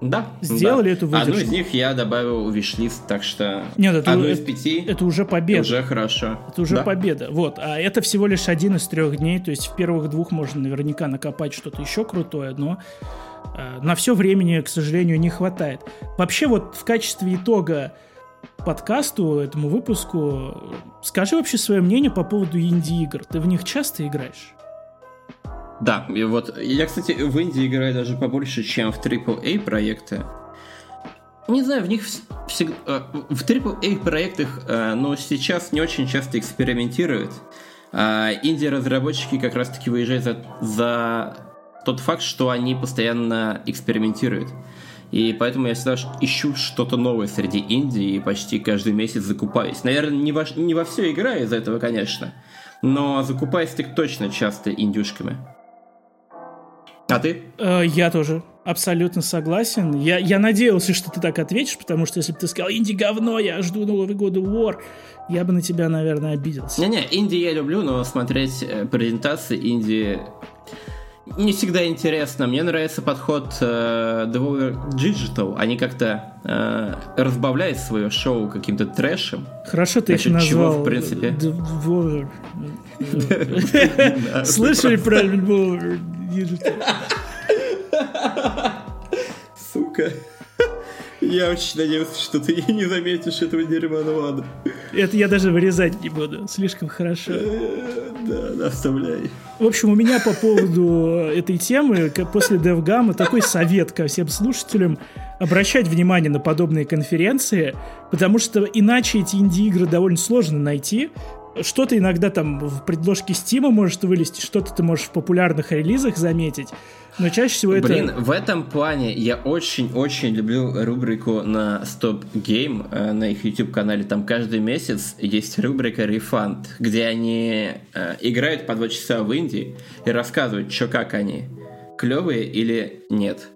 Да. Сделали да. эту выдержку. Одну из них я добавил в виш-лист, так что Нет, это, одну это, из пяти это уже победа. уже хорошо. Это уже да. победа. Вот. А это всего лишь один из трех дней. То есть в первых двух можно наверняка накопать что-то еще крутое, но э, на все времени, к сожалению, не хватает. Вообще вот в качестве итога подкасту, этому выпуску, скажи вообще свое мнение по поводу инди-игр. Ты в них часто играешь? Да, и вот я, кстати, в Индии играю даже побольше, чем в AAA проекты. Не знаю, в них всегда... В AAA проектах, но сейчас не очень часто экспериментируют. Инди-разработчики как раз-таки выезжают за, за тот факт, что они постоянно экспериментируют. И поэтому я всегда ищу что-то новое среди Индии и почти каждый месяц закупаюсь. Наверное, не во, не во все играю из-за этого, конечно. Но закупаюсь так точно часто индюшками. А ты? Э, я тоже абсолютно согласен. Я, я надеялся, что ты так ответишь, потому что если бы ты сказал «Инди говно, я жду Новый год War», я бы на тебя, наверное, обиделся. Не-не, инди я люблю, но смотреть э, презентации инди не всегда интересно. Мне нравится подход э, Devolver Digital. Они как-то э, разбавляют свое шоу каким-то трэшем. Хорошо ты их назвал. Чего, в принципе. Devolver. Слышали про Devolver Digital? Сука. Я очень надеялся, что ты не заметишь этого дерьма, ну ладно. Это я даже вырезать не буду, слишком хорошо. Да, оставляй. В общем, у меня по поводу этой темы, после DevGam, такой совет ко всем слушателям обращать внимание на подобные конференции, потому что иначе эти инди-игры довольно сложно найти, что-то иногда там в предложке Стима может вылезти, что-то ты можешь в популярных релизах заметить, но чаще всего это... Блин, в этом плане я очень-очень люблю рубрику на Stop Game э, на их YouTube-канале. Там каждый месяц есть рубрика Refund, где они э, играют по два часа в Индии и рассказывают, что как они, клевые или нет.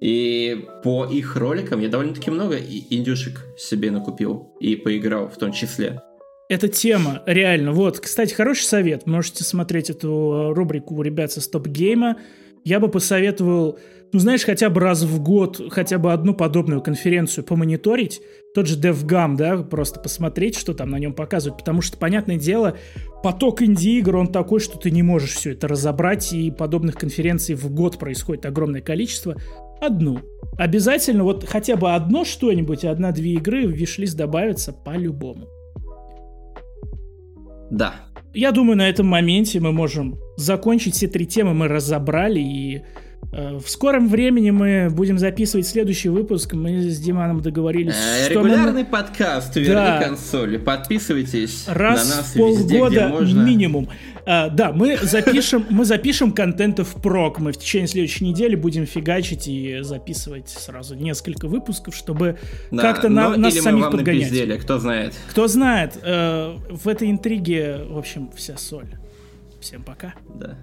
И по их роликам я довольно-таки много индюшек себе накупил и поиграл в том числе. Эта тема, реально. Вот, кстати, хороший совет. Можете смотреть эту рубрику у ребят со стоп-гейма. Я бы посоветовал, ну, знаешь, хотя бы раз в год, хотя бы одну подобную конференцию помониторить. Тот же DevGam, да, просто посмотреть, что там на нем показывают. Потому что, понятное дело, поток инди-игр, он такой, что ты не можешь все это разобрать, и подобных конференций в год происходит огромное количество. Одну. Обязательно вот хотя бы одно что-нибудь, одна-две игры в виш-лист добавится по-любому. Да. Я думаю, на этом моменте мы можем закончить все три темы, мы разобрали, и э, в скором времени мы будем записывать следующий выпуск. Мы с Диманом договорились, э, что Регулярный мы... подкаст «Верни да. консоли». Подписывайтесь Раз на нас в полгода везде, где можно. минимум. А, да, мы запишем, мы запишем контента в прок. Мы в течение следующей недели будем фигачить и записывать сразу несколько выпусков, чтобы да, как-то на, нас или самих мы вам подгонять. Напиздели, кто знает. Кто знает. Э, в этой интриге, в общем, вся соль. Всем пока. Да.